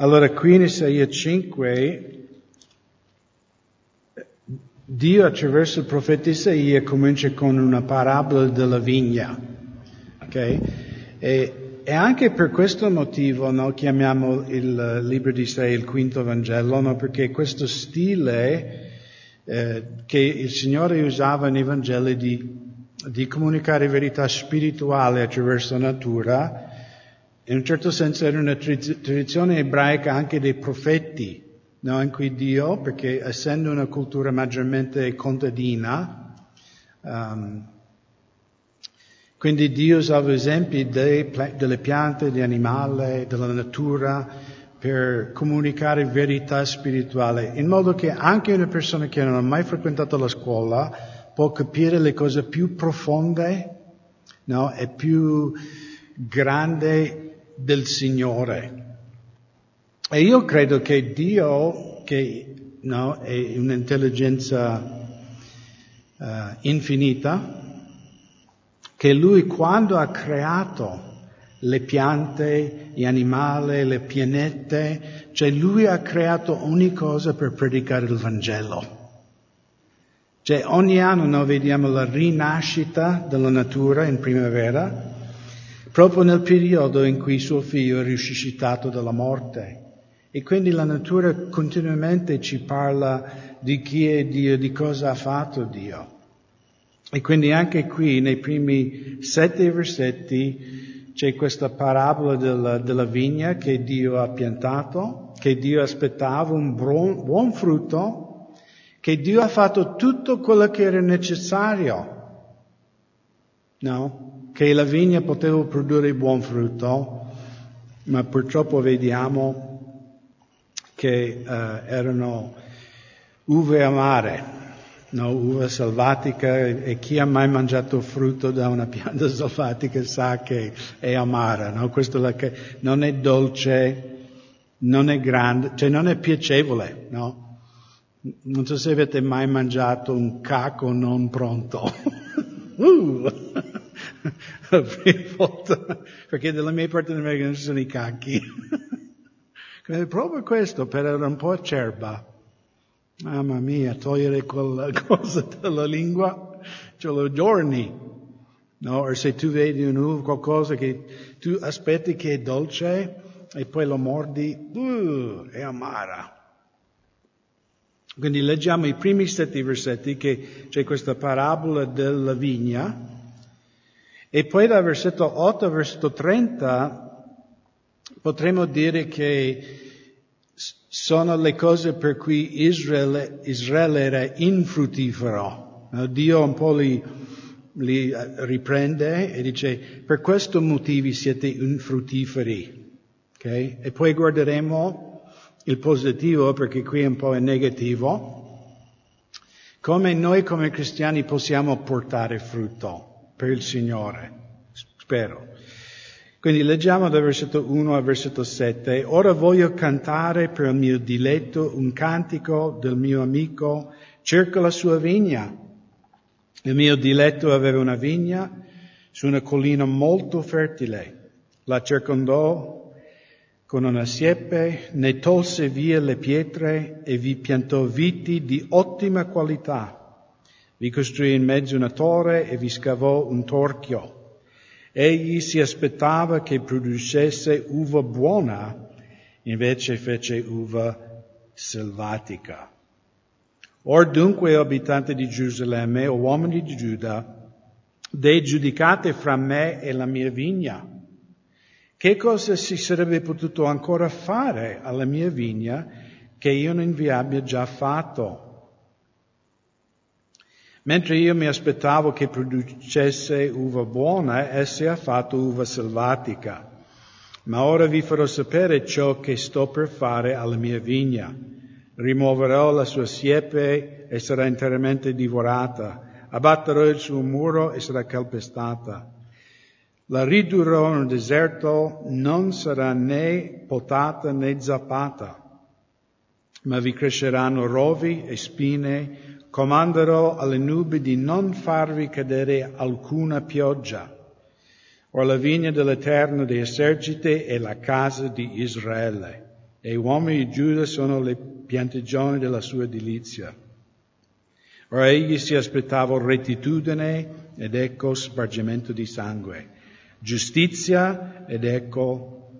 Allora qui in Isaia 5 Dio attraverso il profeta Isaia comincia con una parabola della vigna. Okay? E, e, anche per questo motivo noi chiamiamo il libro di Isaia il quinto Vangelo, no? perché questo stile eh, che il Signore usava nei Vangeli di, di comunicare verità spirituale attraverso la natura, in un certo senso era una tradizione ebraica anche dei profeti, no? in cui Dio, perché essendo una cultura maggiormente contadina, um, quindi Dio usava esempi dei, delle piante, degli animali, della natura per comunicare verità spirituale, in modo che anche una persona che non ha mai frequentato la scuola può capire le cose più profonde no? e più grandi del Signore. E io credo che Dio, che no, è un'intelligenza uh, infinita, che Lui quando ha creato le piante, gli animali, le pianete, cioè Lui ha creato ogni cosa per predicare il Vangelo. Cioè ogni anno noi vediamo la rinascita della natura in primavera, proprio nel periodo in cui suo figlio è risuscitato dalla morte. E quindi la natura continuamente ci parla di chi è Dio, di cosa ha fatto Dio. E quindi anche qui nei primi sette versetti c'è questa parabola della, della vigna che Dio ha piantato, che Dio aspettava un buon, buon frutto, che Dio ha fatto tutto quello che era necessario. No? Che la vigna poteva produrre buon frutto, ma purtroppo vediamo che uh, erano uve amare, no, uva selvatica e chi ha mai mangiato frutto da una pianta selvatica sa che è amara, no? Questo è che non è dolce, non è grande, cioè non è piacevole, no? Non so se avete mai mangiato un caco non pronto. uh! volta, perché dalla mia parte non ci sono i cacchi. proprio questo, per essere un po' acerba. Mamma mia, togliere quella cosa dalla lingua, ce lo giorni. No? O se tu vedi un qualcosa che tu aspetti che è dolce e poi lo mordi, uh, è amara. Quindi leggiamo i primi sette versetti che c'è questa parabola della vigna e poi dal versetto 8 al versetto 30 potremmo dire che sono le cose per cui Israele, Israele era infruttifero. Dio un po' li, li eh, riprende e dice per questo motivi siete infruttiferi. Okay? E poi guarderemo il positivo perché qui un po' è negativo. Come noi come cristiani possiamo portare frutto per il Signore. Spero. Quindi leggiamo dal versetto 1 al versetto 7. Ora voglio cantare per il mio diletto un cantico del mio amico, cerca la sua vigna. Il mio diletto aveva una vigna su una collina molto fertile. La circondò con una siepe, ne tolse via le pietre e vi piantò viti di ottima qualità vi costruì in mezzo una torre e vi scavò un torchio. Egli si aspettava che producesse uva buona, invece fece uva selvatica. Or dunque, abitanti di Gerusalemme o uomini di Giuda, degiudicate fra me e la mia vigna. Che cosa si sarebbe potuto ancora fare alla mia vigna che io non vi abbia già fatto? Mentre io mi aspettavo che producesse uva buona, essa ha fatto uva selvatica. Ma ora vi farò sapere ciò che sto per fare alla mia vigna. Rimuoverò la sua siepe e sarà interamente divorata. Abbatterò il suo muro e sarà calpestata. La ridurrò in un deserto, non sarà né potata né zappata, ma vi cresceranno rovi e spine comanderò alle nubi di non farvi cadere alcuna pioggia. Or la vigna dell'Eterno dei eserciti è la casa di Israele. e uomini di Giuda sono le piantagioni della sua delizia. Ora egli si aspettava rettitudine ed ecco spargimento di sangue, giustizia ed ecco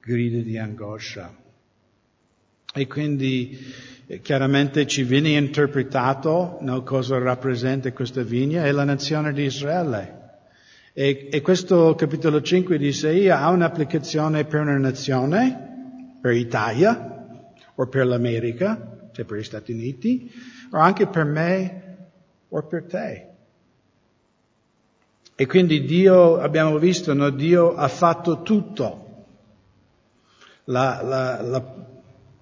grida di angoscia. E quindi eh, chiaramente ci viene interpretato no, cosa rappresenta questa vigna e la nazione di Israele. E, e questo capitolo 5 di Isaia ha un'applicazione per una nazione, per l'Italia, o per l'America, cioè per gli Stati Uniti, o anche per me o per te. E quindi Dio, abbiamo visto, no, Dio ha fatto tutto. La, la, la,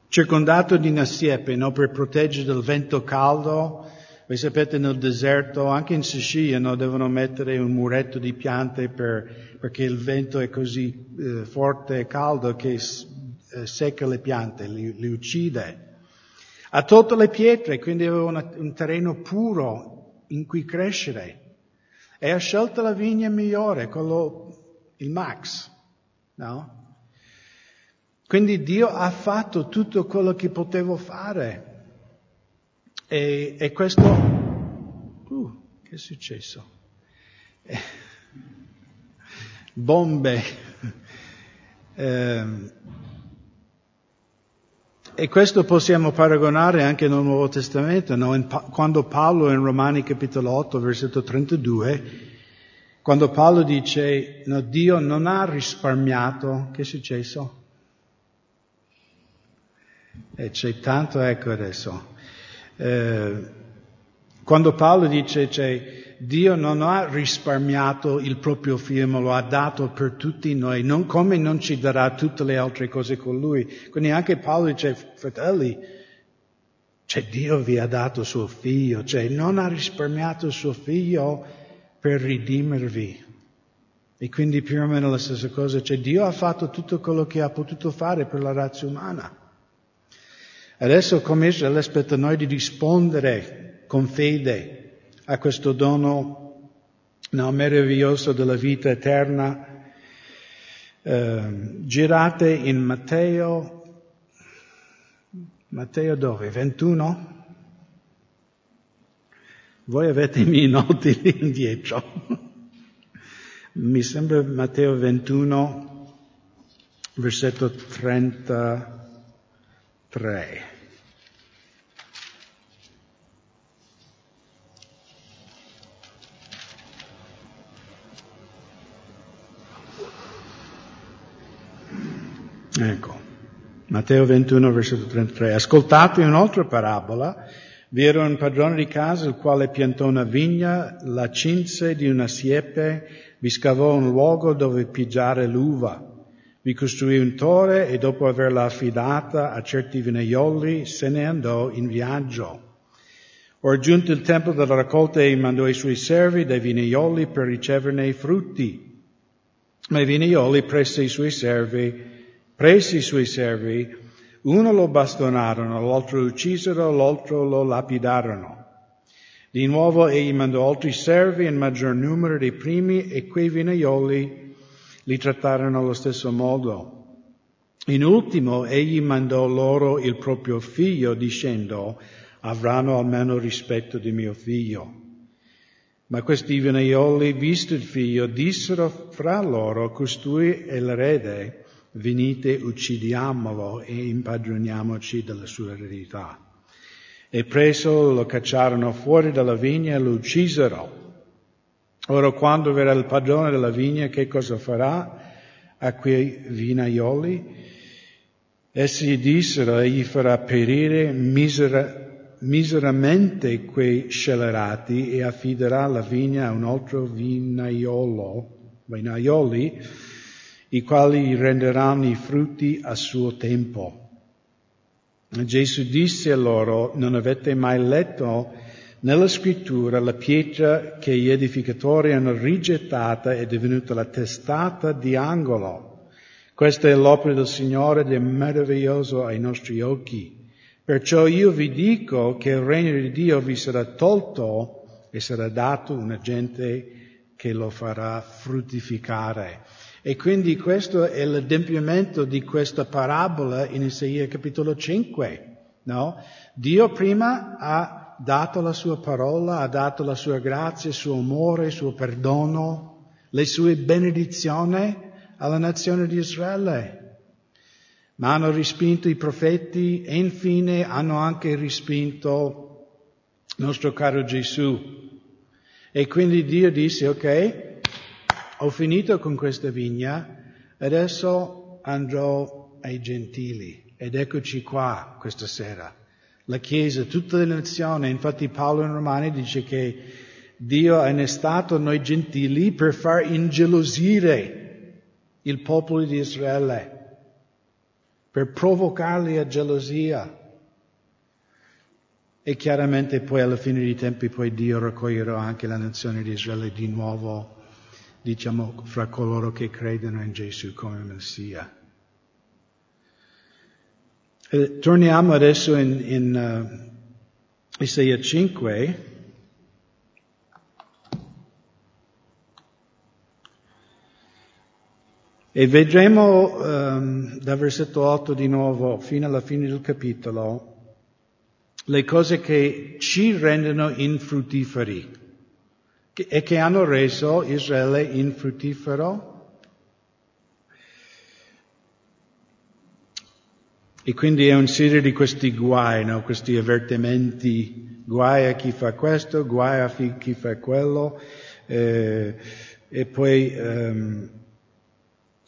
circondato di una siepe no, per proteggere dal vento caldo, voi sapete nel deserto, anche in Sicilia, no, devono mettere un muretto di piante per, perché il vento è così eh, forte e caldo che eh, secca le piante, li, li, uccide. Ha tolto le pietre, quindi aveva una, un terreno puro in cui crescere. E ha scelto la vigna migliore, quello, il max, no? Quindi Dio ha fatto tutto quello che potevo fare. E, e questo... Uh, che è successo? Eh, bombe. Eh, e questo possiamo paragonare anche nel Nuovo Testamento, no? quando Paolo in Romani capitolo 8, versetto 32, quando Paolo dice no, Dio non ha risparmiato, che è successo? E c'è tanto, ecco adesso, eh, quando Paolo dice cioè, Dio non ha risparmiato il proprio figlio, ma lo ha dato per tutti noi, non come non ci darà tutte le altre cose con lui. Quindi anche Paolo dice, fratelli, cioè Dio vi ha dato suo figlio, cioè non ha risparmiato suo figlio per ridimervi. E quindi più o meno la stessa cosa, cioè Dio ha fatto tutto quello che ha potuto fare per la razza umana. Adesso come Israele aspetta noi di rispondere con fede a questo dono no, meraviglioso della vita eterna. Eh, girate in Matteo, Matteo dove? 21? Voi avete i miei noti lì indietro. Mi sembra Matteo 21, versetto 30. 3. Ecco, Matteo 21, versetto 33. Ascoltate un'altra parabola. Vi era un padrone di casa il quale piantò una vigna, la cinse di una siepe, vi scavò un luogo dove pigiare l'uva vi costruì un torre e dopo averla affidata a certi vinaioli se ne andò in viaggio. Or giunto il tempo della raccolta egli mandò i suoi servi dai vinaioli per riceverne i frutti. Ma i vinaioli prese i suoi servi, presi i suoi servi, uno lo bastonarono, l'altro uccisero, l'altro lo lapidarono. Di nuovo egli mandò altri servi in maggior numero dei primi e quei vinaioli li trattarono allo stesso modo. In ultimo egli mandò loro il proprio figlio dicendo avranno almeno rispetto di mio figlio. Ma questi vinaioli, visto il figlio, dissero fra loro, costui è l'erede, venite uccidiamolo e impadroniamoci della sua eredità. E preso lo cacciarono fuori dalla vigna e lo uccisero. Ora quando verrà il padrone della vigna, che cosa farà a quei vinaioli? Essi dissero, egli farà perire misera, miseramente quei scellerati e affiderà la vigna a un altro vinaiolo, vinaioli, i quali renderanno i frutti a suo tempo. Gesù disse loro, non avete mai letto nella scrittura la pietra che gli edificatori hanno rigettata è divenuta la testata di angolo. Questa è l'opera del Signore ed è meraviglioso ai nostri occhi. Perciò io vi dico che il regno di Dio vi sarà tolto e sarà dato una gente che lo farà fruttificare. E quindi questo è l'adempimento di questa parabola in Isaia capitolo 5, no? Dio prima ha dato la sua parola, ha dato la sua grazia, il suo amore, il suo perdono, le sue benedizioni alla nazione di Israele ma hanno respinto i profeti e infine hanno anche respinto nostro caro Gesù. E quindi Dio disse, ok, ho finito con questa vigna, adesso andrò ai gentili. Ed eccoci qua questa sera. La Chiesa, tutte le nazioni, infatti Paolo in Romani dice che Dio ha innestato noi gentili per far ingelosire il popolo di Israele per provocarli a gelosia. E chiaramente poi alla fine dei tempi poi Dio raccoglierà anche la nazione di Israele di nuovo, diciamo, fra coloro che credono in Gesù come Messia. E torniamo adesso in, in uh, Isaia 5. E vedremo um, dal versetto 8 di nuovo fino alla fine del capitolo le cose che ci rendono infruttiferi e che hanno reso Israele infruttifero. E quindi è un serie di questi guai, no? questi avvertimenti, guai a chi fa questo, guai a chi fa quello, eh, e poi um,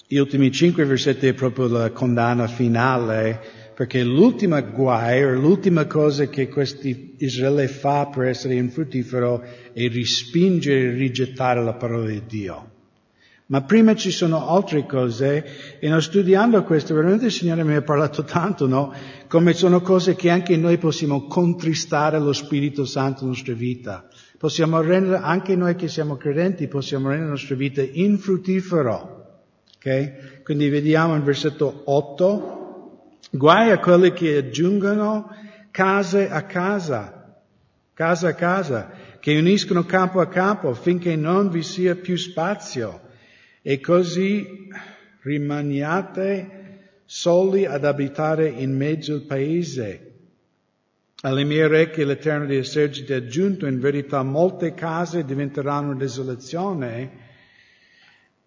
gli ultimi cinque versetti è proprio la condanna finale, perché l'ultima guai, o l'ultima cosa che questi Israele fa per essere infruttifero è respingere e rigettare la parola di Dio. Ma prima ci sono altre cose, e non studiando questo, veramente il Signore mi ha parlato tanto, no? Come sono cose che anche noi possiamo contristare lo Spirito Santo nella nostra vita. Possiamo rendere, anche noi che siamo credenti, possiamo rendere la nostra vita infruttifero. Okay? Quindi vediamo in versetto 8, guai a quelli che aggiungono case a casa, casa a casa, che uniscono campo a campo finché non vi sia più spazio e così rimaniate soli ad abitare in mezzo al paese. Alle mie orecchie l'Eterno di eserciti ha aggiunto, in verità molte case diventeranno desolazione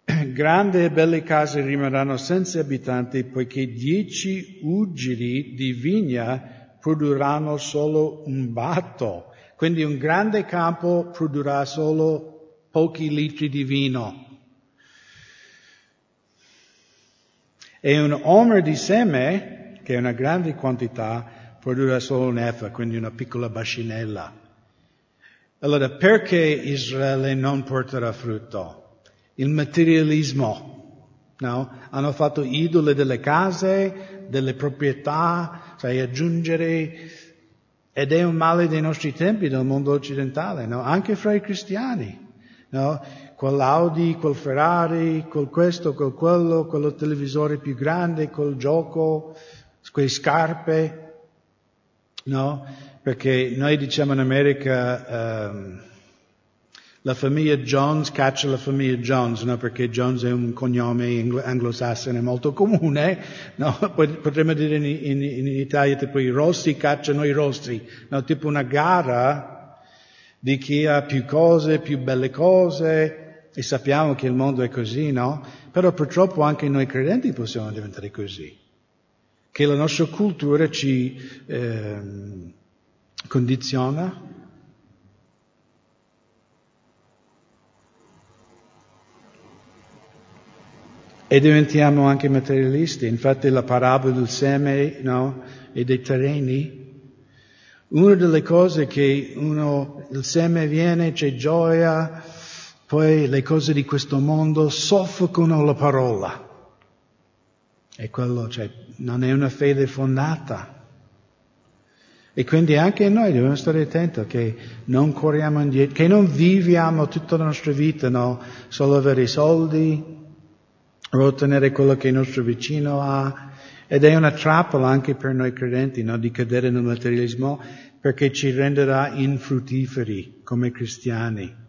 grandi e belle case rimarranno senza abitanti poiché dieci ugiri di vigna produrranno solo un batto. Quindi un grande campo produrrà solo pochi litri di vino. E un omer di seme, che è una grande quantità, produrrà solo un'efa, quindi una piccola bascinella. Allora, perché Israele non porterà frutto? il materialismo. No? Hanno fatto idole delle case, delle proprietà, sai, aggiungere, ed è un male dei nostri tempi del mondo occidentale, no? anche fra i cristiani. No? Quell'Audi, quel Ferrari, quel questo, quel quello, quello televisore più grande, quel gioco, quelle scarpe, no? Perché noi diciamo in America, um, la famiglia Jones caccia la famiglia Jones, no? perché Jones è un cognome anglosassone molto comune, no? potremmo dire in, in, in, Italia tipo i rossi cacciano i rossi, no? tipo una gara di chi ha più cose, più belle cose, e sappiamo che il mondo è così, no? Però purtroppo anche noi credenti possiamo diventare così, che la nostra cultura ci eh, condiziona e diventiamo anche materialisti. Infatti la parabola del seme no? e dei terreni, una delle cose che uno, il seme viene, c'è gioia, poi le cose di questo mondo soffocano la parola. E quello cioè, non è una fede fondata. E quindi anche noi dobbiamo stare attenti che non corriamo indietro, che non viviamo tutta la nostra vita, no? Solo avere i soldi, o ottenere quello che il nostro vicino ha. Ed è una trappola anche per noi credenti, no? di cadere nel materialismo, perché ci renderà infruttiferi come cristiani.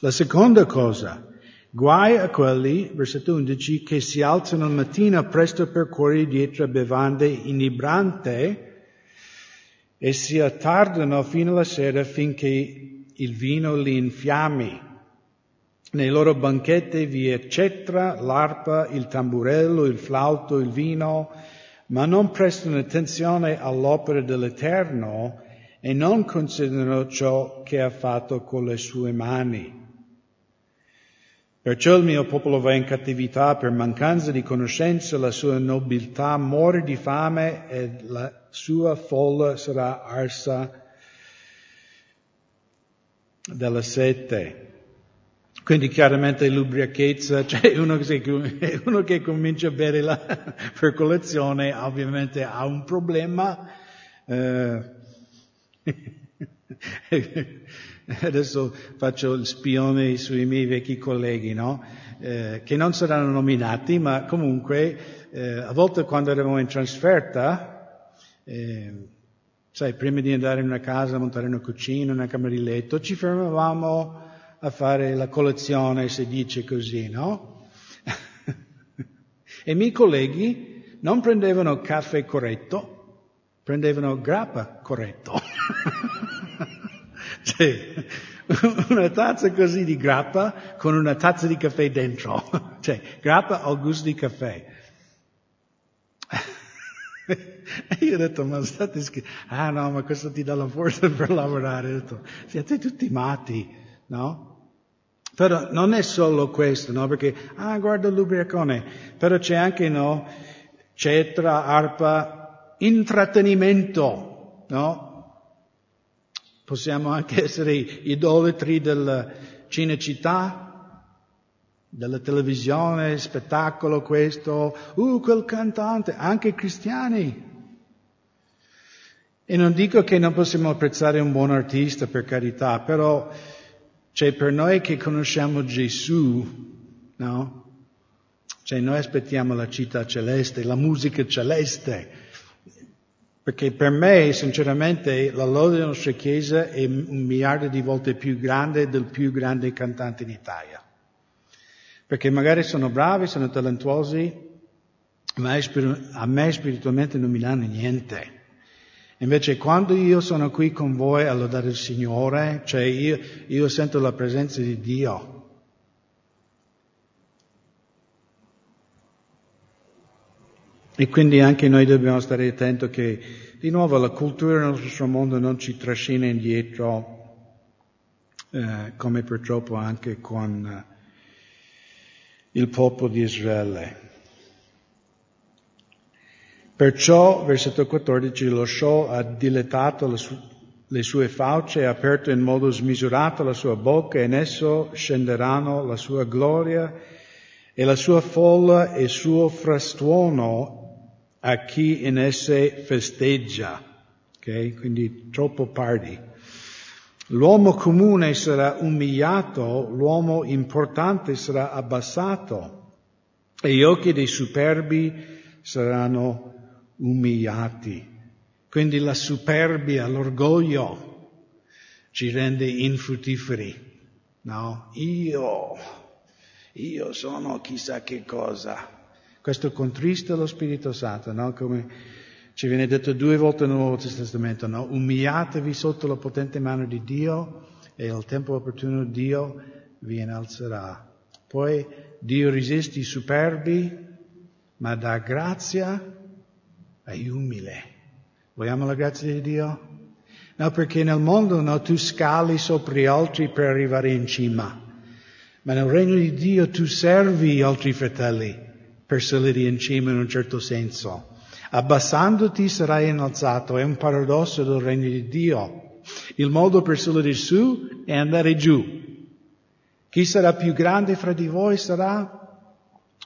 La seconda cosa, Guai a quelli, versetto 11, che si alzano al mattino presto per correre dietro a bevande inibrante e si attardano fino alla sera finché il vino li infiammi. Nei loro banchetti vi è cetra, l'arpa, il tamburello, il flauto, il vino, ma non prestano attenzione all'opera dell'Eterno e non considerano ciò che ha fatto con le sue mani. Perciò il mio popolo va in cattività per mancanza di conoscenza, la sua nobiltà muore di fame e la sua folla sarà arsa dalla sete. Quindi chiaramente l'ubriachezza, cioè uno che, uno che comincia a bere la, per colazione ovviamente ha un problema. Eh, adesso faccio il spione sui miei vecchi colleghi, no? eh, che non saranno nominati, ma comunque eh, a volte quando eravamo in trasferta, eh, sai, prima di andare in una casa, montare una cucina, una camera di letto, ci fermavamo a fare la colazione, si dice così, no? e i miei colleghi non prendevano caffè corretto, prendevano grappa corretto. cioè, una tazza così di grappa con una tazza di caffè dentro. cioè, grappa al gusto di caffè. E io ho detto, ma state scherzando? Ah no, ma questo ti dà la forza per lavorare. Ho detto, siete tutti matti, no? Però non è solo questo, no? Perché, ah, guarda l'ubriacone. Però c'è anche, no? Cetra, arpa, intrattenimento, no? Possiamo anche essere idolatri del cinecittà, della televisione, spettacolo questo, uh, quel cantante, anche cristiani. E non dico che non possiamo apprezzare un buon artista, per carità, però cioè per noi che conosciamo Gesù, no? Cioè noi aspettiamo la città celeste, la musica celeste, perché per me, sinceramente, la lode della nostra Chiesa è un miliardo di volte più grande del più grande cantante in Italia. Perché magari sono bravi, sono talentuosi, ma a me spiritualmente non mi danno niente. Invece quando io sono qui con voi a lodare il Signore, cioè io, io sento la presenza di Dio. E quindi anche noi dobbiamo stare attenti che di nuovo la cultura del nostro mondo non ci trascina indietro, eh, come purtroppo anche con eh, il popolo di Israele. Perciò, versetto 14, lo show ha dilettato le, su- le sue fauce, ha aperto in modo smisurato la sua bocca e in esso scenderanno la sua gloria e la sua folla e il suo frastuono a chi in esse festeggia. Okay? Quindi troppo party. L'uomo comune sarà umiliato, l'uomo importante sarà abbassato e gli occhi dei superbi saranno umiliati. Quindi la superbia, l'orgoglio ci rende infruttiferi. No? Io, io sono chissà che cosa. Questo contrista lo Spirito Santo, no? Come ci viene detto due volte nel Nuovo Testamento, no? Umiliatevi sotto la potente mano di Dio e al tempo opportuno Dio vi innalzerà. Poi Dio resiste i superbi, ma dà grazia ai umili. Vogliamo la grazia di Dio? No, perché nel mondo no, tu scali sopra gli altri per arrivare in cima, ma nel regno di Dio tu servi gli altri fratelli per salire in cima in un certo senso. Abbassandoti sarai innalzato, è un paradosso del regno di Dio. Il modo per salire su è andare giù. Chi sarà più grande fra di voi sarà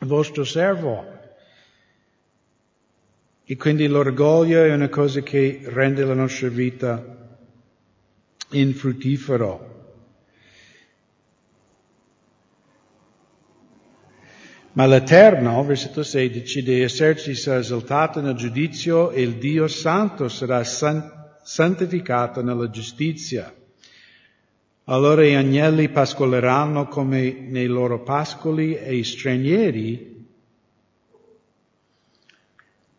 il vostro servo. E quindi l'orgoglio è una cosa che rende la nostra vita infruttifero. Ma l'Eterno, versetto 16, dei eserciti sarà esaltato nel giudizio e il Dio Santo sarà san- santificato nella giustizia. Allora gli agnelli pascoleranno come nei loro pascoli e i stranieri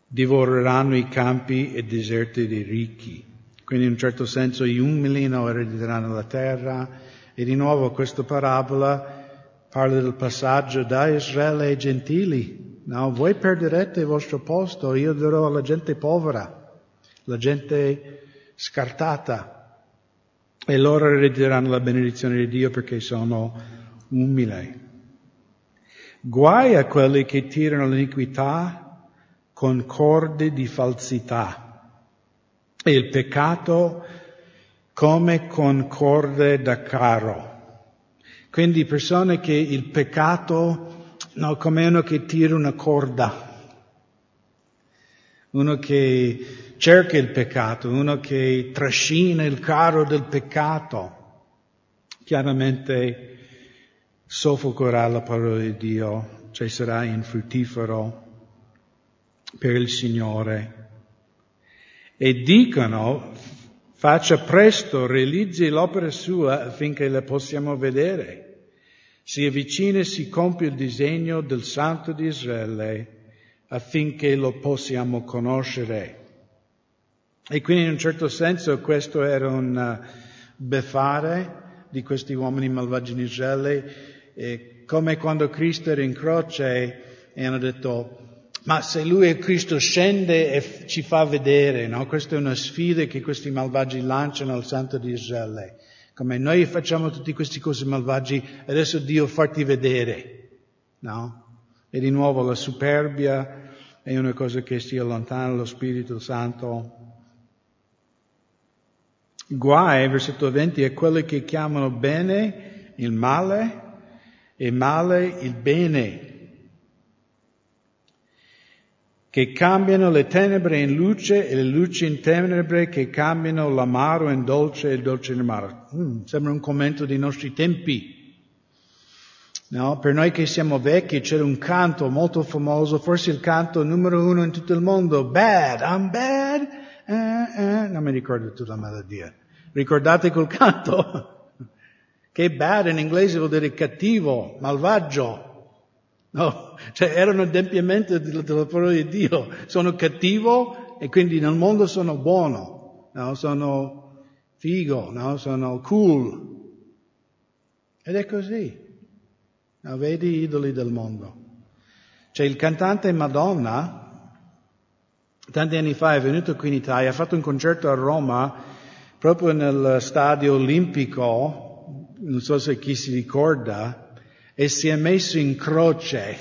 divoreranno i campi e deserti dei ricchi. Quindi in un certo senso gli umilino erediteranno la terra e di nuovo questa parabola parla del passaggio da Israele ai gentili. No, voi perderete il vostro posto, io darò alla gente povera, la gente scartata. E loro erediteranno la benedizione di Dio perché sono umili. Guai a quelli che tirano l'iniquità con corde di falsità e il peccato come con corde da carro. Quindi persone che il peccato, no, come uno che tira una corda, uno che cerca il peccato, uno che trascina il carro del peccato, chiaramente soffocherà la parola di Dio, cioè sarà infruttifero per il Signore. E dicono, faccia presto, realizzi l'opera sua affinché la possiamo vedere. Si avvicina e si compie il disegno del Santo di Israele affinché lo possiamo conoscere. E quindi in un certo senso questo era un uh, beffare di questi uomini malvagi in Israele, e come quando Cristo era in croce e hanno detto, ma se lui è Cristo scende e ci fa vedere, no? Questa è una sfida che questi malvagi lanciano al Santo di Israele. Come noi facciamo tutte queste cose malvagi, adesso Dio farti vedere, no? E di nuovo la superbia è una cosa che si allontana dallo Spirito Santo. Guai, versetto 20, è quelli che chiamano bene il male e male il bene, che cambiano le tenebre in luce e le luci in tenebre, che cambiano l'amaro in dolce e il dolce in amaro. Mm, sembra un commento dei nostri tempi. No? Per noi che siamo vecchi c'era un canto molto famoso, forse il canto numero uno in tutto il mondo, Bad, I'm bad, eh, eh. non mi ricordo tutta la melodia. Ricordate quel canto? che bad in inglese vuol dire cattivo, malvagio. No, cioè era un adempimento della parola di Dio. Sono cattivo e quindi nel mondo sono buono, no? sono figo, no? sono cool. Ed è così. No, vedi i idoli del mondo. Cioè il cantante Madonna, tanti anni fa è venuto qui in Italia, ha fatto un concerto a Roma proprio nel stadio olimpico, non so se chi si ricorda, e si è messo in croce.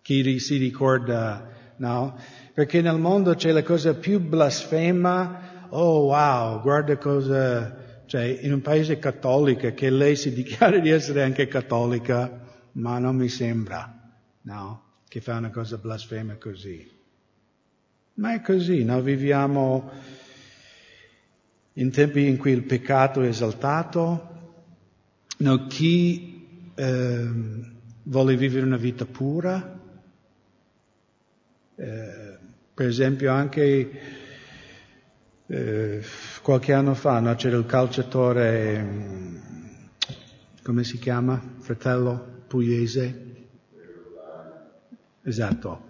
Chi si ricorda, no? Perché nel mondo c'è la cosa più blasfema, oh wow, guarda cosa, cioè in un paese cattolico che lei si dichiara di essere anche cattolica, ma non mi sembra, no? Che fa una cosa blasfema così. Ma è così, no? Viviamo in tempi in cui il peccato è esaltato, no, chi eh, vuole vivere una vita pura, eh, per esempio anche eh, qualche anno fa no, c'era il calciatore, come si chiama? Fratello Pugliese? Esatto,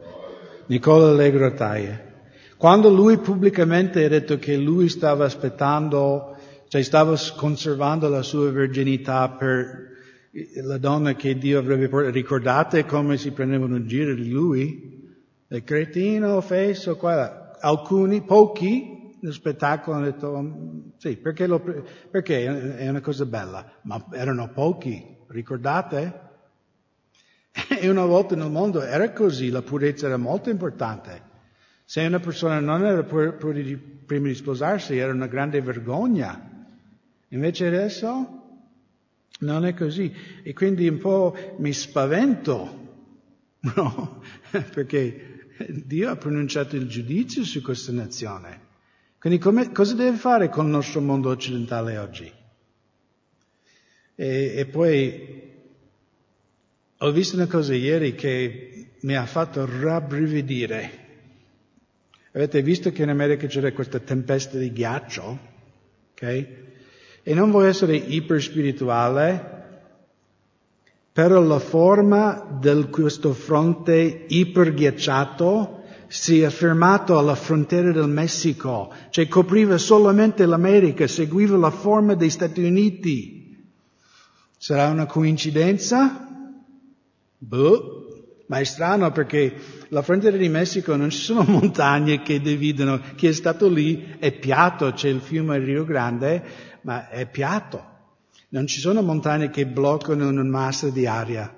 Nicola Allegro Taie. Quando lui pubblicamente ha detto che lui stava aspettando, cioè stava conservando la sua virginità per la donna che Dio avrebbe portato, ricordate come si prendevano in giro di lui? Il cretino, fesso, qua. Alcuni, pochi, spettacolo hanno detto, mm, sì, perché, lo, perché è una cosa bella, ma erano pochi, ricordate? E una volta nel mondo era così, la purezza era molto importante. Se una persona non era pura prima di sposarsi era una grande vergogna. Invece adesso non è così. E quindi un po' mi spavento, no? Perché Dio ha pronunciato il giudizio su questa nazione. Quindi come, cosa deve fare con il nostro mondo occidentale oggi? E, e poi ho visto una cosa ieri che mi ha fatto rabbrividire. Avete visto che in America c'era questa tempesta di ghiaccio? Ok? E non vuoi essere iperspirituale, però la forma di questo fronte iperghiacciato si è fermato alla frontiera del Messico, cioè copriva solamente l'America, seguiva la forma degli Stati Uniti. Sarà una coincidenza? Boh. Ma è strano perché la frontiera di Messico non ci sono montagne che dividono, chi è stato lì è piatto, c'è il fiume Rio Grande, ma è piatto. Non ci sono montagne che bloccano una massa di aria.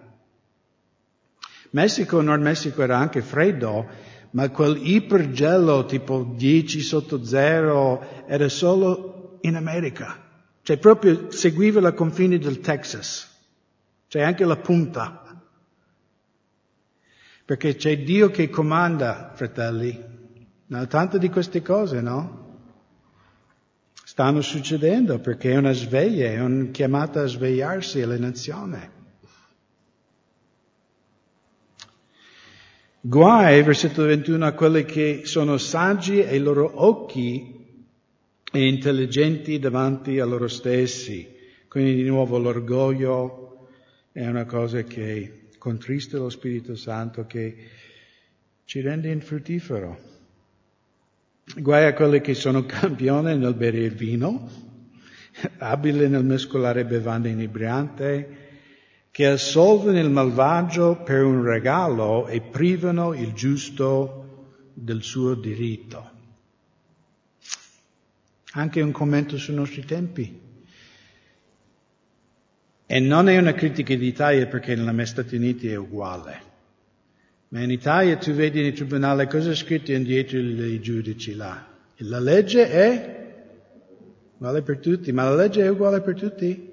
Messico, Nord Messico era anche freddo, ma quel ipergelo tipo 10 sotto zero era solo in America. Cioè proprio seguiva la confine del Texas. C'è anche la punta. Perché c'è Dio che comanda, fratelli. No, tante di queste cose, no? Stanno succedendo perché è una sveglia, è una chiamata a svegliarsi alle nazioni. Guai, versetto 21, a quelli che sono saggi ai loro occhi e intelligenti davanti a loro stessi. Quindi di nuovo l'orgoglio è una cosa che contrista lo Spirito Santo che ci rende infruttifero. Guai a quelli che sono campioni nel bere il vino, abili nel mescolare bevande inebriante, che assolvono il malvagio per un regalo e privano il giusto del suo diritto. Anche un commento sui nostri tempi. E non è una critica d'Italia perché negli Stati Uniti è uguale. Ma in Italia tu vedi nel tribunale cosa è scritto indietro i giudici là. La legge è uguale per tutti, ma la legge è uguale per tutti.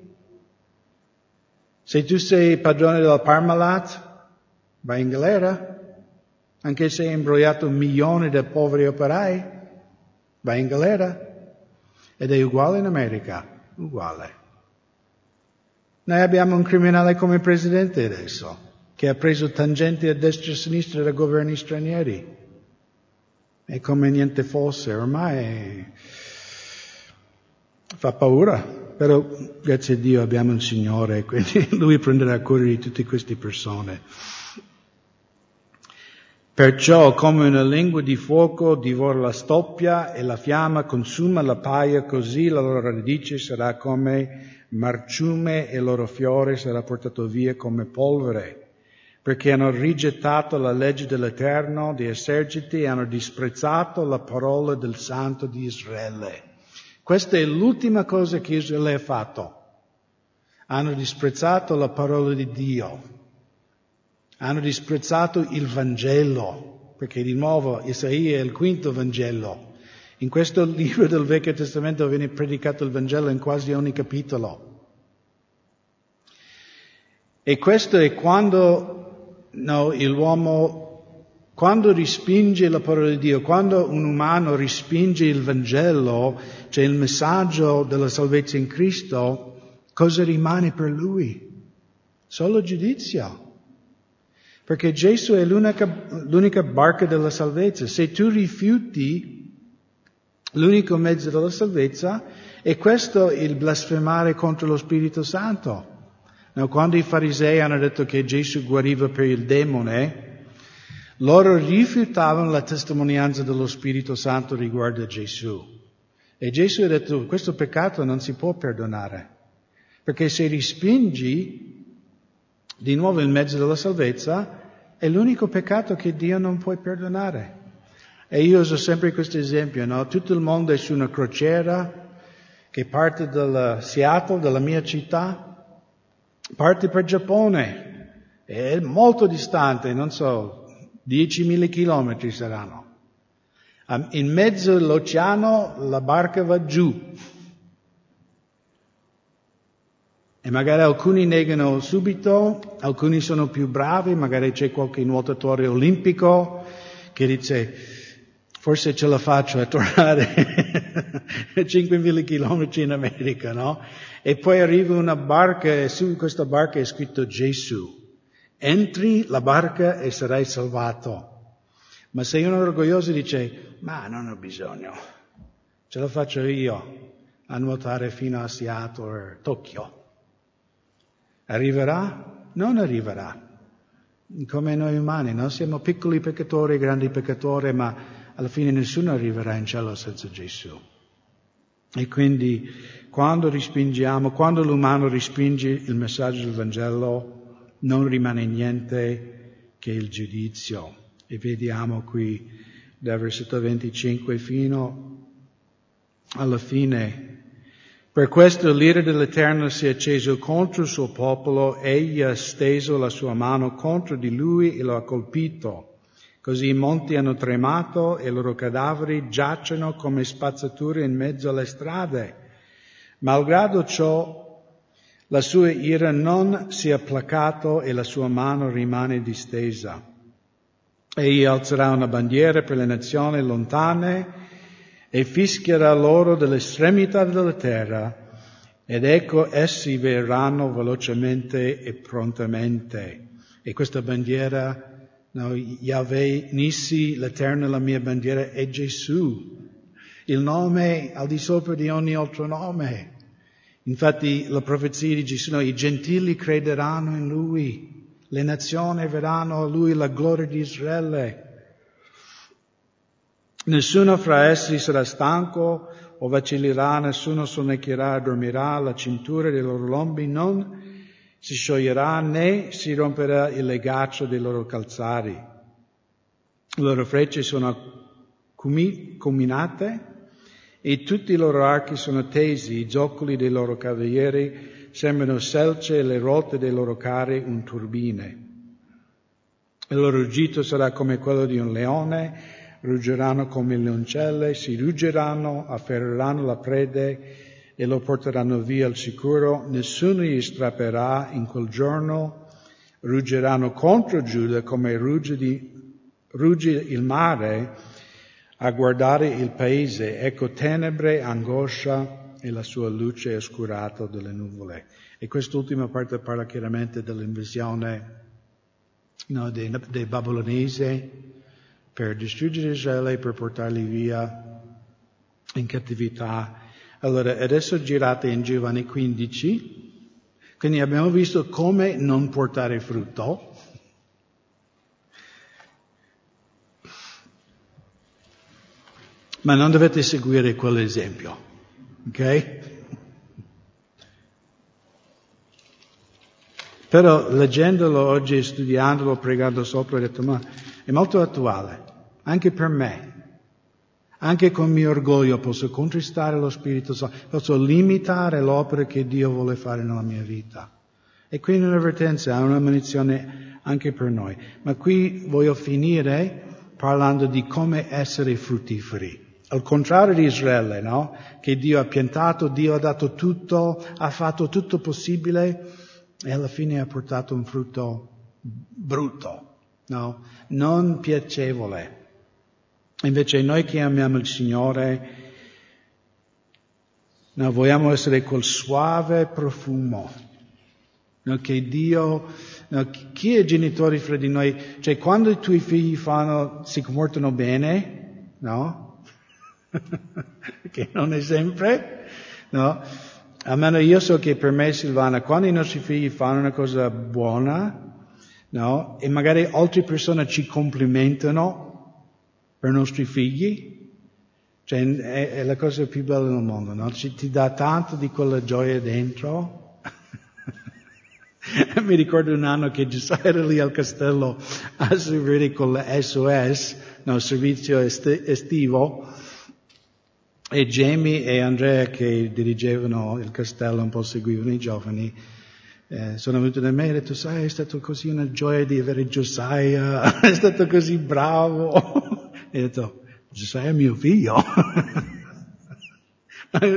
Se tu sei padrone del Parmalat, vai in galera, anche se hai imbrogliato milioni di poveri operai, vai in galera. Ed è uguale in America, uguale. Noi abbiamo un criminale come presidente adesso, che ha preso tangenti a destra e a sinistra da governi stranieri. È come niente fosse, ormai fa paura, però grazie a Dio abbiamo un Signore, quindi Lui prenderà cura di tutte queste persone. Perciò come una lingua di fuoco divora la stoppia e la fiamma consuma la paia, così la loro radice sarà come marciume e il loro fiore sarà portato via come polvere, perché hanno rigettato la legge dell'Eterno di eserciti e hanno disprezzato la parola del Santo di Israele. Questa è l'ultima cosa che Israele ha fatto. Hanno disprezzato la parola di Dio. Hanno disprezzato il Vangelo, perché di nuovo Isaia è il quinto Vangelo. In questo libro del Vecchio Testamento viene predicato il Vangelo in quasi ogni capitolo. E questo è quando no, l'uomo, quando respinge la parola di Dio, quando un umano respinge il Vangelo, cioè il messaggio della salvezza in Cristo, cosa rimane per lui? Solo giudizio. Perché Gesù è l'unica, l'unica barca della salvezza. Se tu rifiuti L'unico mezzo della salvezza è questo il blasfemare contro lo Spirito Santo. No, quando i farisei hanno detto che Gesù guariva per il demone, loro rifiutavano la testimonianza dello Spirito Santo riguardo a Gesù. E Gesù ha detto questo peccato non si può perdonare, perché se respingi di nuovo il mezzo della salvezza, è l'unico peccato che Dio non può perdonare. E io uso sempre questo esempio, no? Tutto il mondo è su una crociera che parte da Seattle, dalla mia città, parte per Giappone, è molto distante, non so, 10.000 chilometri saranno. In mezzo all'oceano la barca va giù. E magari alcuni negano subito, alcuni sono più bravi, magari c'è qualche nuotatore olimpico che dice forse ce la faccio a tornare 5.000 chilometri in America, no? E poi arriva una barca e su questa barca è scritto Gesù. Entri la barca e sarai salvato. Ma se uno orgoglioso dice, ma non ho bisogno, ce la faccio io. a nuotare fino a Seattle o Tokyo. Arriverà? Non arriverà. Come noi umani, no? Siamo piccoli peccatori, grandi peccatori, ma alla fine nessuno arriverà in cielo senza Gesù. E quindi quando respingiamo, quando l'umano respinge il messaggio del Vangelo, non rimane niente che il giudizio. E vediamo qui dal versetto 25 fino alla fine. Per questo l'ira dell'Eterno si è acceso contro il suo popolo, egli ha steso la sua mano contro di lui e lo ha colpito. Così i monti hanno tremato e i loro cadaveri giacciono come spazzature in mezzo alle strade. Malgrado ciò, la sua ira non si è placato e la sua mano rimane distesa. Egli alzerà una bandiera per le nazioni lontane e fischierà loro dall'estremità della terra. Ed ecco essi verranno velocemente e prontamente. E questa bandiera No, Yahweh Nissi, l'Eterno, la mia bandiera, è Gesù, il nome al di sopra di ogni altro nome. Infatti la profezia di Gesù, no, i gentili crederanno in Lui, le nazioni verranno a Lui, la gloria di Israele. Nessuno fra essi sarà stanco o vacillerà, nessuno sonnecchierà, dormirà, la cintura dei loro lombi non si scioglierà né si romperà il legaccio dei loro calzari. Le loro frecce sono combinate e tutti i loro archi sono tesi, i zoccoli dei loro cavalieri sembrano selce e le ruote dei loro carri un turbine. Il loro ruggito sarà come quello di un leone, ruggeranno come leoncelle, si ruggeranno, afferreranno la prede e lo porteranno via al sicuro, nessuno gli strapperà in quel giorno, ruggeranno contro Giuda come rugge, di, rugge il mare a guardare il paese, ecco tenebre, angoscia e la sua luce oscurata dalle nuvole. E quest'ultima parte parla chiaramente dell'invasione no, dei, dei babilonesi per distruggere Israele, per portarli via in cattività allora, adesso girate in Giovanni 15, quindi abbiamo visto come non portare frutto. Ma non dovete seguire quell'esempio, ok? Però leggendolo oggi, studiandolo, pregando sopra, ho detto, ma è molto attuale, anche per me. Anche con mio orgoglio posso contristare lo Spirito Santo, posso limitare l'opera che Dio vuole fare nella mia vita. E quindi un'avvertenza, una munizione anche per noi. Ma qui voglio finire parlando di come essere fruttiferi. Al contrario di Israele, no? Che Dio ha piantato, Dio ha dato tutto, ha fatto tutto possibile e alla fine ha portato un frutto brutto, no? Non piacevole. Invece noi che amiamo il Signore, no, vogliamo essere quel suave profumo no, che Dio, no, chi è genitore fra di noi? Cioè quando i tuoi figli fanno, si comportano bene, no? Che non è sempre, no? Almeno io so che per me, Silvana, quando i nostri figli fanno una cosa buona, no? E magari altre persone ci complimentano, per i nostri figli, cioè è, è, la cosa più bella del mondo, no? Ci, ti dà tanto di quella gioia dentro. Mi ricordo un anno che era lì al castello a servire con la SOS, no, servizio estivo, e Jamie e Andrea che dirigevano il castello, un po' seguivano i giovani, eh, sono venuti da me e hanno detto, sai, è stato così una gioia di avere Josiah, è stato così bravo. E ho detto, Giuseppe è mio figlio.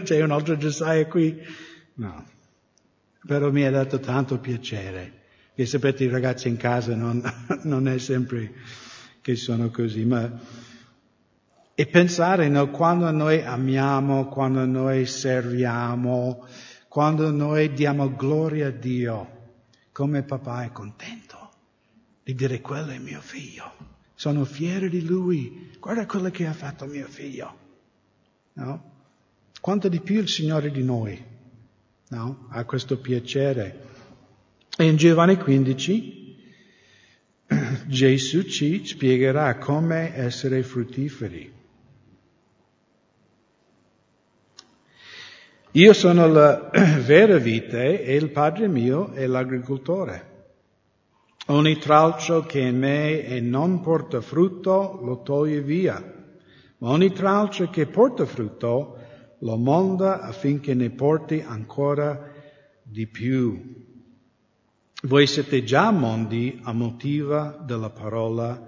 C'è un altro Giuseppe qui? No. Però mi ha dato tanto piacere. E sapete, i ragazzi in casa non, non è sempre che sono così, ma e pensare no, quando noi amiamo, quando noi serviamo, quando noi diamo gloria a Dio, come papà è contento di dire quello è mio figlio. Sono fiero di lui. Guarda quello che ha fatto mio figlio. No? quanto di più il Signore di noi no? ha questo piacere. E in Giovanni 15 Gesù ci spiegherà come essere fruttiferi. Io sono la vera vite e il Padre mio è l'agricoltore. Ogni tralcio che in me e non porta frutto lo toglie via, ma ogni tralcio che porta frutto lo monda affinché ne porti ancora di più. Voi siete già mondi a motiva della parola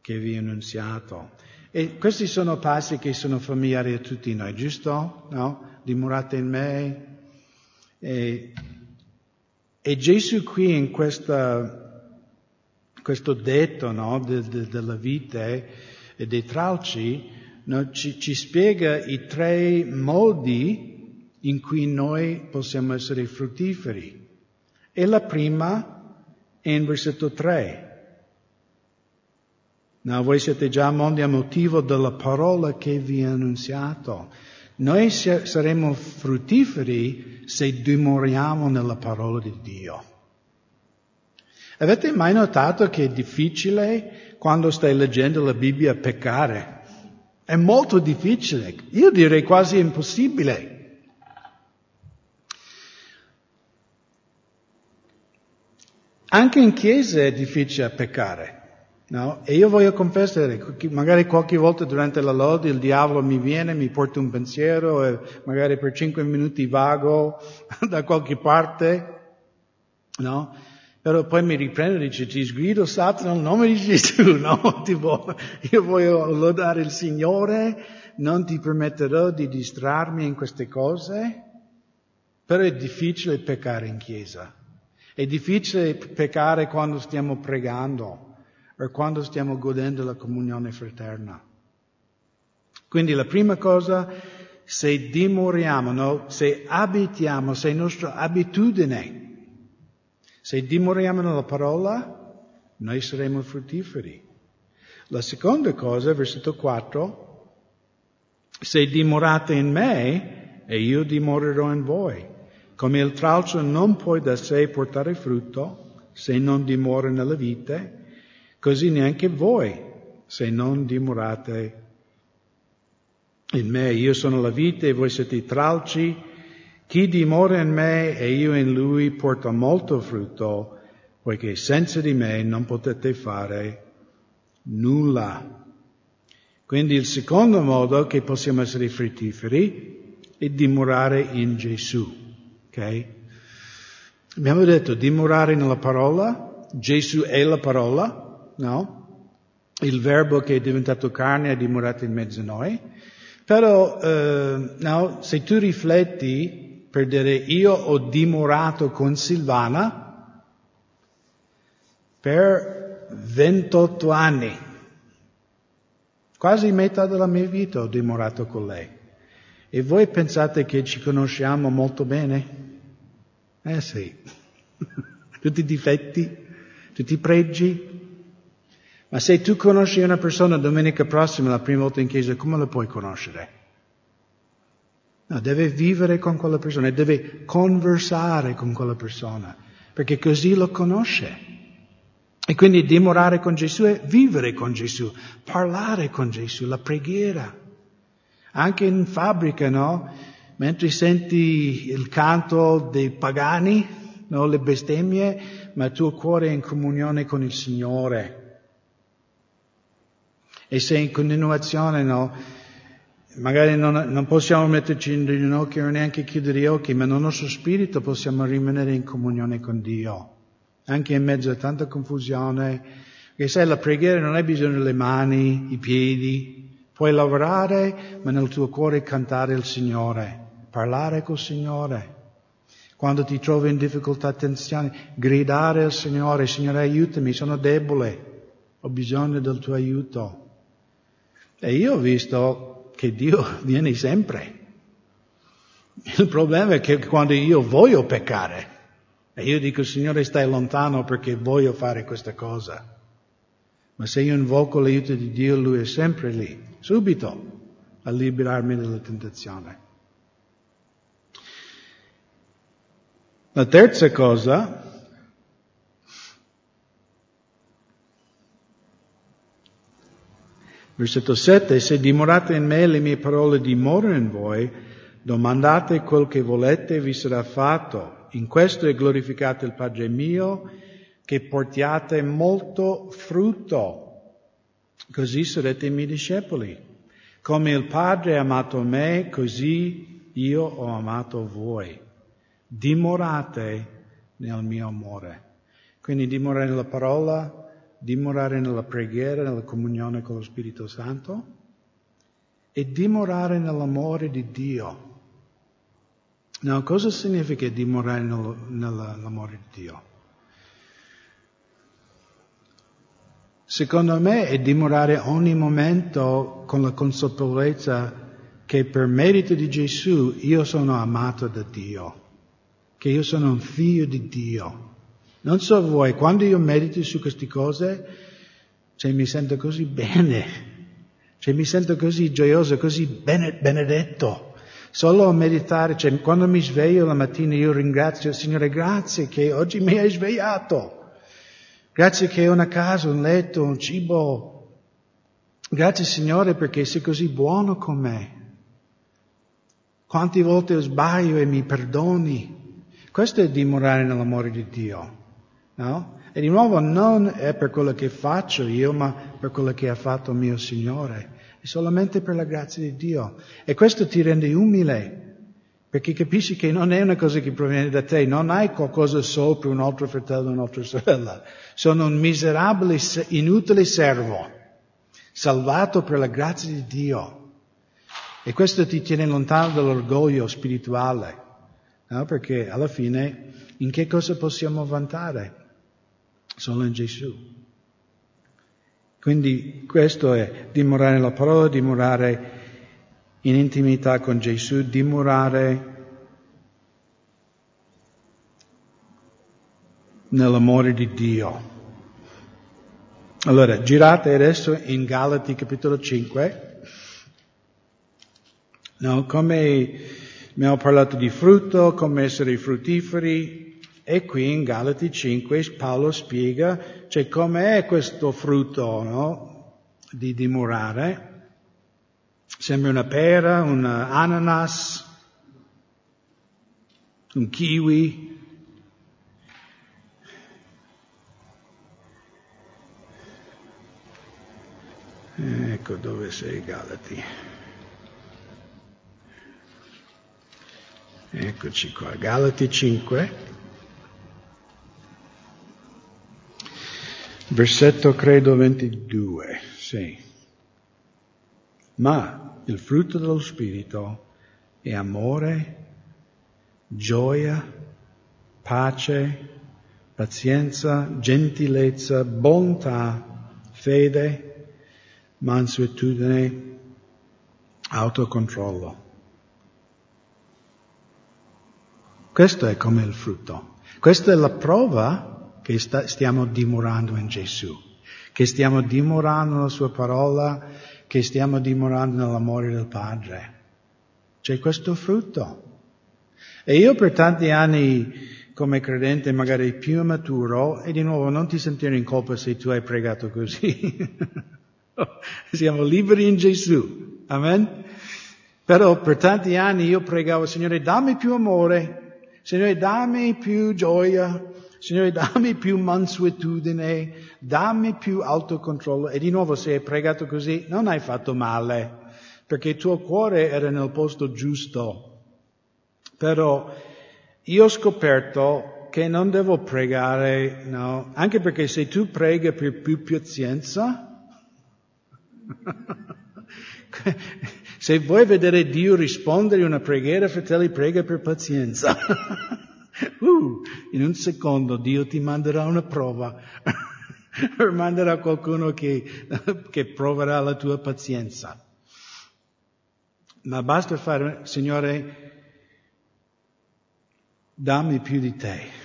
che vi ho annunziato. E questi sono passi che sono familiari a tutti noi, giusto? No? Dimorate in me. E, e Gesù qui in questa, questo detto no, de, de, della vite e dei tralci no, ci, ci spiega i tre modi in cui noi possiamo essere fruttiferi. E la prima è in versetto 3. No, voi siete già mondi a motivo della parola che vi ho annunziato. Noi saremo fruttiferi se dimoriamo nella parola di Dio. Avete mai notato che è difficile quando stai leggendo la Bibbia peccare? È molto difficile, io direi quasi impossibile. Anche in chiesa è difficile peccare. No? E io voglio confessare, magari qualche volta durante la lode il diavolo mi viene, mi porta un pensiero e magari per cinque minuti vago da qualche parte, no? Però poi mi riprendo e dice, ti sgrido Satana nel nome di Gesù, no? Tipo, io voglio lodare il Signore, non ti permetterò di distrarmi in queste cose, però è difficile peccare in chiesa. È difficile peccare quando stiamo pregando o quando stiamo godendo la comunione fraterna. Quindi la prima cosa, se dimoriamo, no? se abitiamo, se è nostra abitudine, se dimoriamo nella parola, noi saremo fruttiferi. La seconda cosa, versetto 4, se dimorate in me e io dimorerò in voi. Come il tralcio non può da sé portare frutto se non dimora nella vite, così neanche voi, se non dimorate in me. Io sono la vite e voi siete i tralci. Chi dimora in me e io in lui porta molto frutto, poiché senza di me non potete fare nulla. Quindi il secondo modo che possiamo essere fruttiferi è dimorare in Gesù. Ok? Abbiamo detto dimorare nella parola, Gesù è la parola, no? Il verbo che è diventato carne è dimorato in mezzo a noi. Però, eh, no, se tu rifletti per dire io ho dimorato con Silvana per 28 anni, quasi metà della mia vita ho dimorato con lei. E voi pensate che ci conosciamo molto bene? Eh sì, tutti i difetti, tutti i pregi, ma se tu conosci una persona domenica prossima, la prima volta in chiesa, come la puoi conoscere? No, deve vivere con quella persona, deve conversare con quella persona, perché così lo conosce. E quindi dimorare con Gesù è vivere con Gesù, parlare con Gesù, la preghiera. Anche in fabbrica, no? Mentre senti il canto dei pagani, no? le bestemmie, ma il tuo cuore è in comunione con il Signore. E se in continuazione no, magari non, non possiamo metterci in ginocchio o neanche chiudere gli occhi, ma nel nostro spirito possiamo rimanere in comunione con Dio, anche in mezzo a tanta confusione. Perché sai, la preghiera non hai bisogno delle mani, i piedi, puoi lavorare, ma nel tuo cuore cantare il Signore, parlare col Signore. Quando ti trovi in difficoltà, tensione, gridare al Signore, Signore aiutami, sono debole, ho bisogno del tuo aiuto. E io ho visto che Dio viene sempre. Il problema è che quando io voglio peccare, e io dico, Signore, stai lontano perché voglio fare questa cosa. Ma se io invoco l'aiuto di Dio, Lui è sempre lì, subito, a liberarmi dalla tentazione. La terza cosa Versetto 7, se dimorate in me le mie parole dimorano in voi, domandate quel che volete e vi sarà fatto. In questo è glorificato il Padre mio, che portiate molto frutto, così sarete i miei discepoli. Come il Padre ha amato me, così io ho amato voi. Dimorate nel mio amore. Quindi dimorare nella parola, dimorare nella preghiera, nella comunione con lo Spirito Santo e dimorare nell'amore di Dio. Now, cosa significa dimorare nell'amore di Dio? Secondo me è dimorare ogni momento con la consapevolezza che per merito di Gesù io sono amato da Dio, che io sono un figlio di Dio non so voi, quando io medito su queste cose, cioè mi sento così bene, cioè mi sento così gioioso, così benedetto. Solo a meditare, cioè quando mi sveglio la mattina io ringrazio, Signore, grazie che oggi mi hai svegliato. Grazie che ho una casa, un letto, un cibo. Grazie Signore perché sei così buono con me. Quante volte sbaglio e mi perdoni. Questo è dimorare nell'amore di Dio. No? E di nuovo non è per quello che faccio io, ma per quello che ha fatto mio Signore. È solamente per la grazia di Dio. E questo ti rende umile, perché capisci che non è una cosa che proviene da te, non hai qualcosa sopra un altro fratello o un'altra sorella. Sono un miserabile, inutile servo, salvato per la grazia di Dio. E questo ti tiene lontano dall'orgoglio spirituale, no? perché alla fine in che cosa possiamo vantare? Solo in Gesù. Quindi questo è dimorare nella parola, dimorare in intimità con Gesù, dimorare nell'amore di Dio. Allora, girate adesso in Galati capitolo 5. No, come abbiamo parlato di frutto, come essere fruttiferi, e qui in Galati 5 Paolo spiega cioè, com'è questo frutto no? di dimorare. Sembra una pera, un ananas, un kiwi. Ecco dove sei Galati. Eccoci qua, Galati 5. Versetto credo 22, sì. Ma il frutto dello Spirito è amore, gioia, pace, pazienza, gentilezza, bontà, fede, mansuetudine, autocontrollo. Questo è come il frutto. Questa è la prova che sta, stiamo dimorando in Gesù, che stiamo dimorando nella Sua parola, che stiamo dimorando nell'amore del Padre. C'è questo frutto. E io per tanti anni come credente magari più maturo, e di nuovo non ti sentire in colpa se tu hai pregato così. Siamo liberi in Gesù. Amen? Però per tanti anni io pregavo, Signore, dammi più amore, Signore, dammi più gioia, Signore, dammi più mansuetudine, dammi più autocontrollo. E di nuovo, se hai pregato così, non hai fatto male, perché il tuo cuore era nel posto giusto. Però io ho scoperto che non devo pregare, no, anche perché se tu preghi per più pazienza, se vuoi vedere Dio rispondere a una preghiera, fratelli, prega per pazienza. Uh, in un secondo Dio ti manderà una prova, manderà qualcuno che, che proverà la tua pazienza. Ma basta fare, Signore, dammi più di te.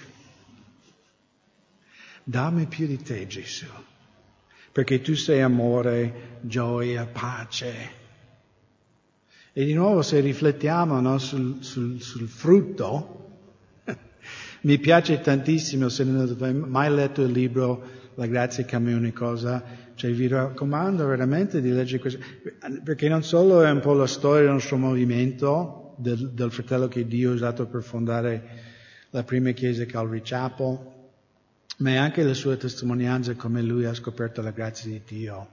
Dammi più di te, Gesù. Perché tu sei amore, gioia, pace. E di nuovo se riflettiamo no, sul, sul, sul frutto, Mi piace tantissimo, se non avete mai letto il libro La grazia cambia ogni cosa, cioè vi raccomando veramente di leggere questo, perché non solo è un po' la storia del nostro movimento, del, del fratello che Dio ha usato per fondare la prima chiesa Calvary ma è anche la sua testimonianza come lui ha scoperto la grazia di Dio.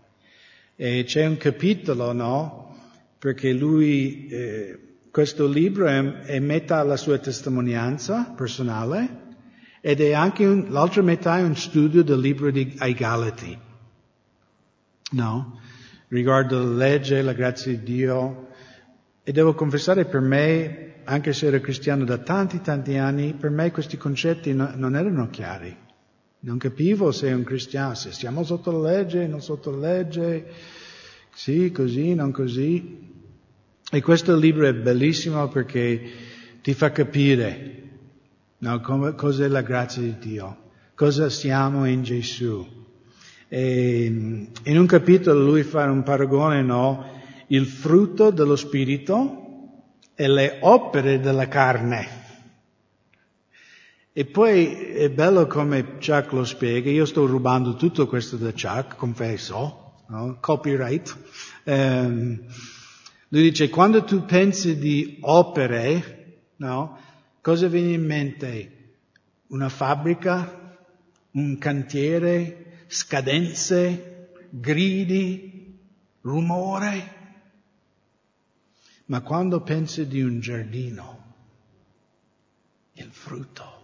E c'è un capitolo, no? Perché lui, eh, questo libro è, è metà la sua testimonianza personale ed è anche un, l'altra metà è un studio del libro di, ai Galati. No? Riguardo la legge, la grazia di Dio. E devo confessare per me, anche se ero cristiano da tanti tanti anni, per me questi concetti no, non erano chiari. Non capivo se è un cristiano, se siamo sotto la legge, non sotto la legge, sì, così, non così. E questo libro è bellissimo perché ti fa capire no, come, cos'è la grazia di Dio, cosa siamo in Gesù. E in un capitolo lui fa un paragone, no? Il frutto dello Spirito e le opere della carne. E poi è bello come Chuck lo spiega, io sto rubando tutto questo da Chuck, confesso, no? copyright. Um, lui dice, quando tu pensi di opere, no? cosa viene in mente? Una fabbrica, un cantiere, scadenze, gridi, rumore. Ma quando pensi di un giardino, il frutto,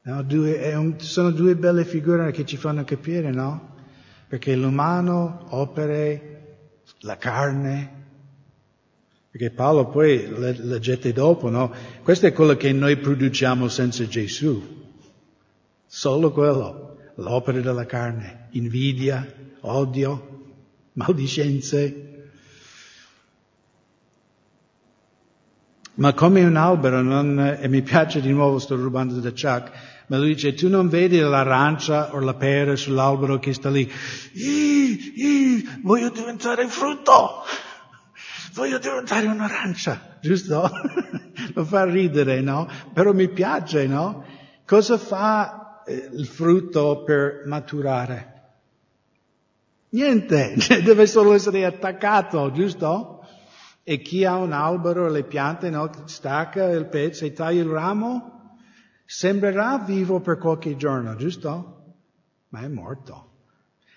No, due, un, sono due belle figure che ci fanno capire, no? Perché l'umano, opere, la carne, perché Paolo poi leggete dopo, no? Questo è quello che noi produciamo senza Gesù. Solo quello, l'opera della carne, invidia, odio, maldicenze. Ma come un albero, non, e mi piace di nuovo, sto rubando da Chuck, ma lui dice, tu non vedi l'arancia o la pera sull'albero che sta lì? Ih, ih, voglio diventare frutto! Voglio diventare un'arancia, giusto? Lo fa ridere, no? Però mi piace, no? Cosa fa eh, il frutto per maturare? Niente, deve solo essere attaccato, giusto? E chi ha un albero, le piante, no? stacca il pezzo e taglia il ramo, Sembrerà vivo per qualche giorno, giusto? Ma è morto.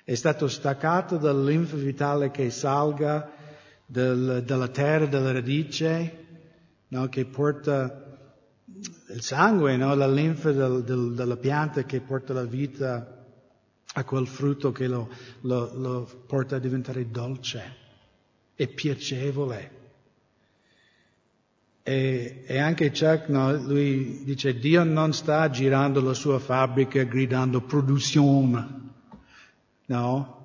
È stato staccato dal linfa vitale che salga del, dalla terra, dalla radice, no, che porta il sangue, no, la linfa del, del, della pianta che porta la vita a quel frutto che lo, lo, lo porta a diventare dolce e piacevole. E, e anche Chuck, no, lui dice, Dio non sta girando la sua fabbrica gridando produzione, no?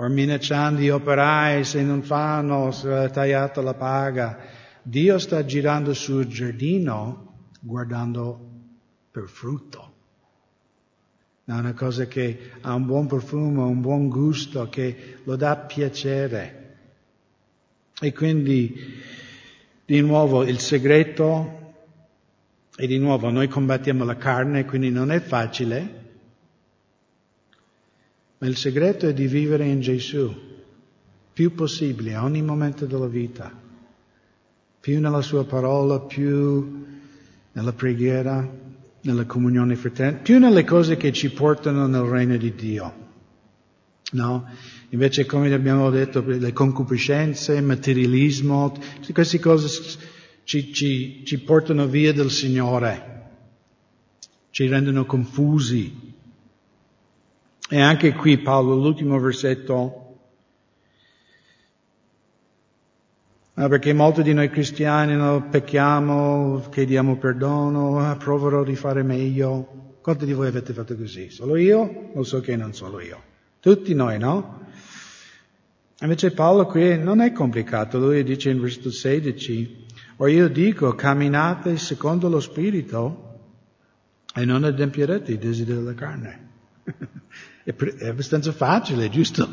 O minacciando gli operai se non fanno, tagliata la paga. Dio sta girando sul giardino guardando per frutto. È una cosa che ha un buon profumo, un buon gusto, che lo dà piacere. E quindi di nuovo il segreto, e di nuovo noi combattiamo la carne, quindi non è facile, ma il segreto è di vivere in Gesù, più possibile, a ogni momento della vita, più nella sua parola, più nella preghiera, nella comunione fraterna, più nelle cose che ci portano nel regno di Dio. No? Invece, come abbiamo detto, le concupiscenze, il materialismo, queste cose ci, ci, ci portano via dal Signore, ci rendono confusi. E anche qui Paolo, l'ultimo versetto, perché molti di noi cristiani no, pecchiamo, chiediamo perdono, ah, proverò di fare meglio. Quanti di voi avete fatto così? Solo io? Lo so che non solo io. Tutti noi, no? Invece Paolo qui non è complicato, lui dice in versetto 16, o io dico camminate secondo lo Spirito e non adempierete i desideri della carne. è abbastanza facile, giusto?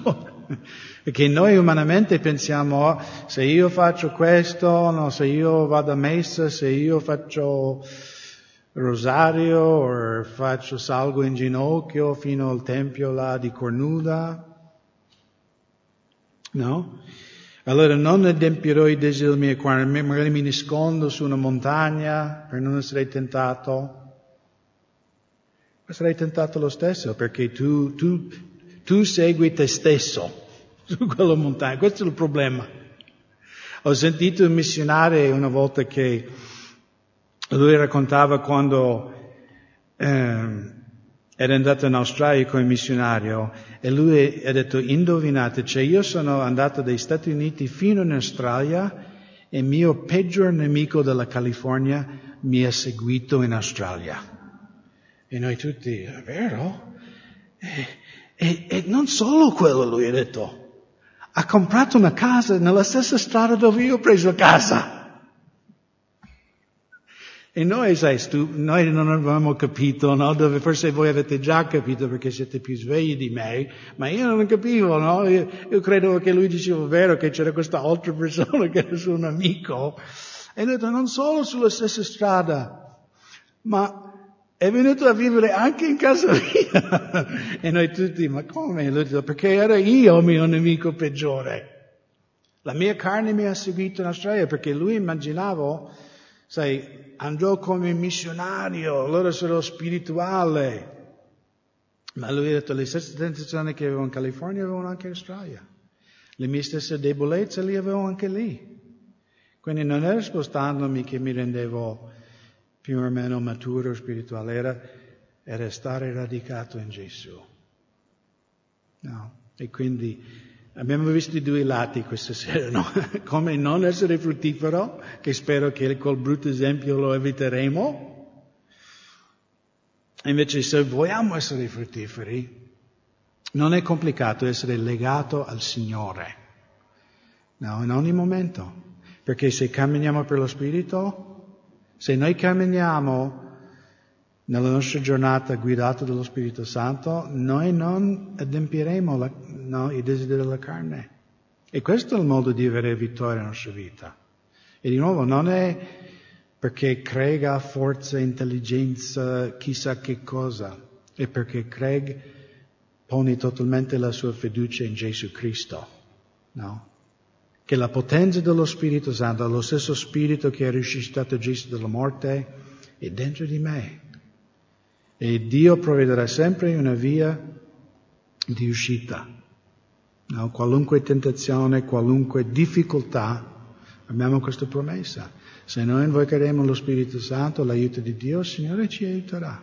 Perché noi umanamente pensiamo, oh, se io faccio questo, no, se io vado a messa, se io faccio rosario o faccio salgo in ginocchio fino al tempio là di Cornuda. No? Allora non adempierò i desideri cuore, magari mi nascondo su una montagna per non essere tentato. Ma sarai tentato lo stesso perché tu, tu, tu segui te stesso su quella montagna. Questo è il problema. Ho sentito un missionario una volta che lui raccontava quando eh, era andato in Australia il missionario e lui ha detto, indovinate, cioè io sono andato dagli Stati Uniti fino in Australia e mio peggior nemico della California mi ha seguito in Australia. E noi tutti, è vero? E, e, e non solo quello, lui ha detto, ha comprato una casa nella stessa strada dove io ho preso casa. E noi, sai, stu- noi non avevamo capito, no? Dove forse voi avete già capito perché siete più svegli di me, ma io non capivo, no? Io, io credo che lui diceva vero che c'era questa altra persona che era suo amico. E ha detto, non solo sulla stessa strada, ma è venuto a vivere anche in casa mia. e noi tutti, ma come? Perché era io il mio nemico peggiore. La mia carne mi ha seguito in Australia perché lui immaginavo, sai, andò come missionario, allora sarò spirituale. Ma lui ha detto le stesse tentazioni che avevo in California avevano anche in Australia. Le mie stesse debolezze le avevo anche lì. Quindi non era spostandomi che mi rendevo più o meno maturo spirituale, era, era stare radicato in Gesù. No? E quindi Abbiamo visto i due lati questa sera, no? come non essere fruttifero, che spero che col brutto esempio lo eviteremo. Invece se vogliamo essere fruttiferi, non è complicato essere legato al Signore, no? in ogni momento. Perché se camminiamo per lo Spirito, se noi camminiamo nella nostra giornata guidata dallo Spirito Santo, noi non adempiremo la, no, i desideri della carne. E questo è il modo di avere vittoria nella nostra vita. E di nuovo, non è perché Craig ha forza, intelligenza, chissà che cosa, è perché Craig pone totalmente la sua fiducia in Gesù Cristo. No? Che la potenza dello Spirito Santo, lo stesso Spirito che ha risuscitato Gesù dalla morte, è dentro di me. E Dio provvederà sempre una via di uscita. No? Qualunque tentazione, qualunque difficoltà, abbiamo questa promessa. Se noi invocheremo lo Spirito Santo, l'aiuto di Dio, il Signore ci aiuterà.